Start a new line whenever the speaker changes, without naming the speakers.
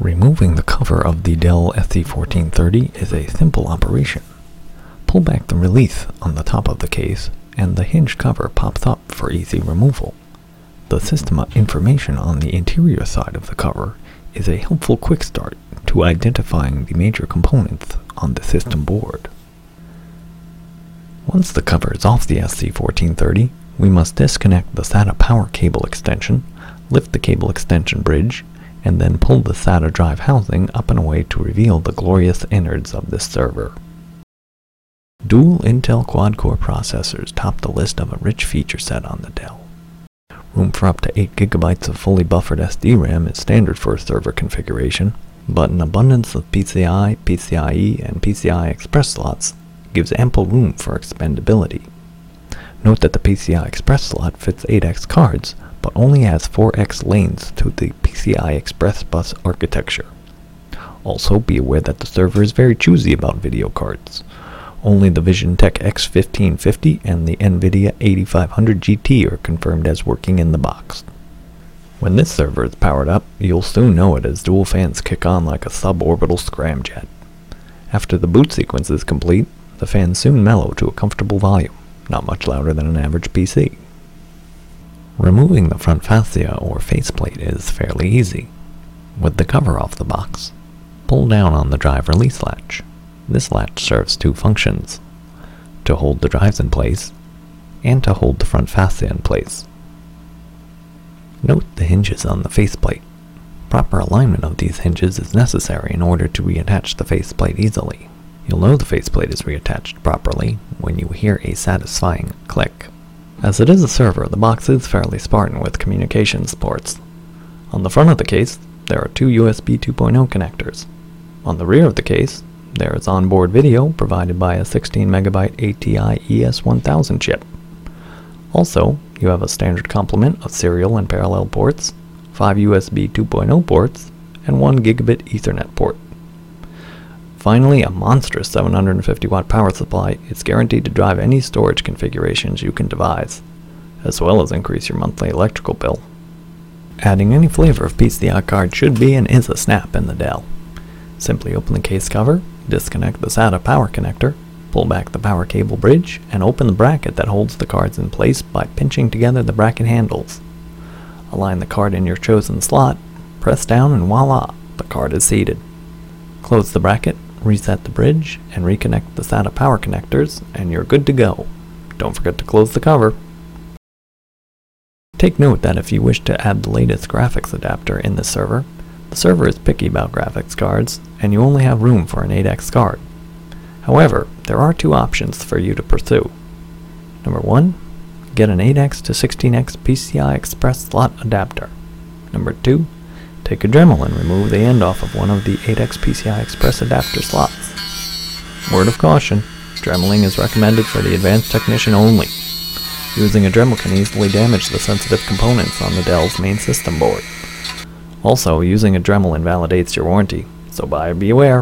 Removing the cover of the Dell SC1430 is a simple operation. Pull back the release on the top of the case, and the hinge cover pops up for easy removal. The system information on the interior side of the cover is a helpful quick start to identifying the major components on the system board. Once the cover is off the SC1430, we must disconnect the SATA power cable extension, lift the cable extension bridge, and then pull the SATA drive housing up and away to reveal the glorious innards of this server. Dual Intel quad-core processors top the list of a rich feature set on the Dell. Room for up to 8GB of fully buffered SD RAM is standard for a server configuration, but an abundance of PCI, PCIe, and PCI Express slots gives ample room for expandability. Note that the PCI Express slot fits 8X cards, but only has 4x lanes to the PCI Express bus architecture. Also, be aware that the server is very choosy about video cards. Only the VisionTek X1550 and the NVIDIA 8500 GT are confirmed as working in the box. When this server is powered up, you'll soon know it as dual fans kick on like a suborbital scramjet. After the boot sequence is complete, the fans soon mellow to a comfortable volume, not much louder than an average PC. Removing the front fascia or faceplate is fairly easy. With the cover off the box, pull down on the drive release latch. This latch serves two functions, to hold the drives in place, and to hold the front fascia in place. Note the hinges on the faceplate. Proper alignment of these hinges is necessary in order to reattach the faceplate easily. You'll know the faceplate is reattached properly when you hear a satisfying click. As it is a server, the box is fairly spartan with communications ports. On the front of the case, there are two USB 2.0 connectors. On the rear of the case, there is onboard video provided by a 16MB ATI ES1000 chip. Also, you have a standard complement of serial and parallel ports, 5 USB 2.0 ports, and 1 gigabit Ethernet port. Finally, a monstrous 750 watt power supply is guaranteed to drive any storage configurations you can devise, as well as increase your monthly electrical bill. Adding any flavor of PCI card should be and is a snap in the Dell. Simply open the case cover, disconnect the SATA power connector, pull back the power cable bridge, and open the bracket that holds the cards in place by pinching together the bracket handles. Align the card in your chosen slot, press down and voila, the card is seated. Close the bracket reset the bridge, and reconnect the SATA power connectors, and you're good to go. Don't forget to close the cover. Take note that if you wish to add the latest graphics adapter in the server, the server is picky about graphics cards, and you only have room for an 8X card. However, there are two options for you to pursue. Number 1. Get an 8X to 16X PCI Express slot adapter. Number 2 Take a Dremel and remove the end off of one of the 8X PCI Express adapter slots. Word of caution, Dremeling is recommended for the advanced technician only. Using a Dremel can easily damage the sensitive components on the Dell's main system board. Also, using a Dremel invalidates your warranty, so buyer beware.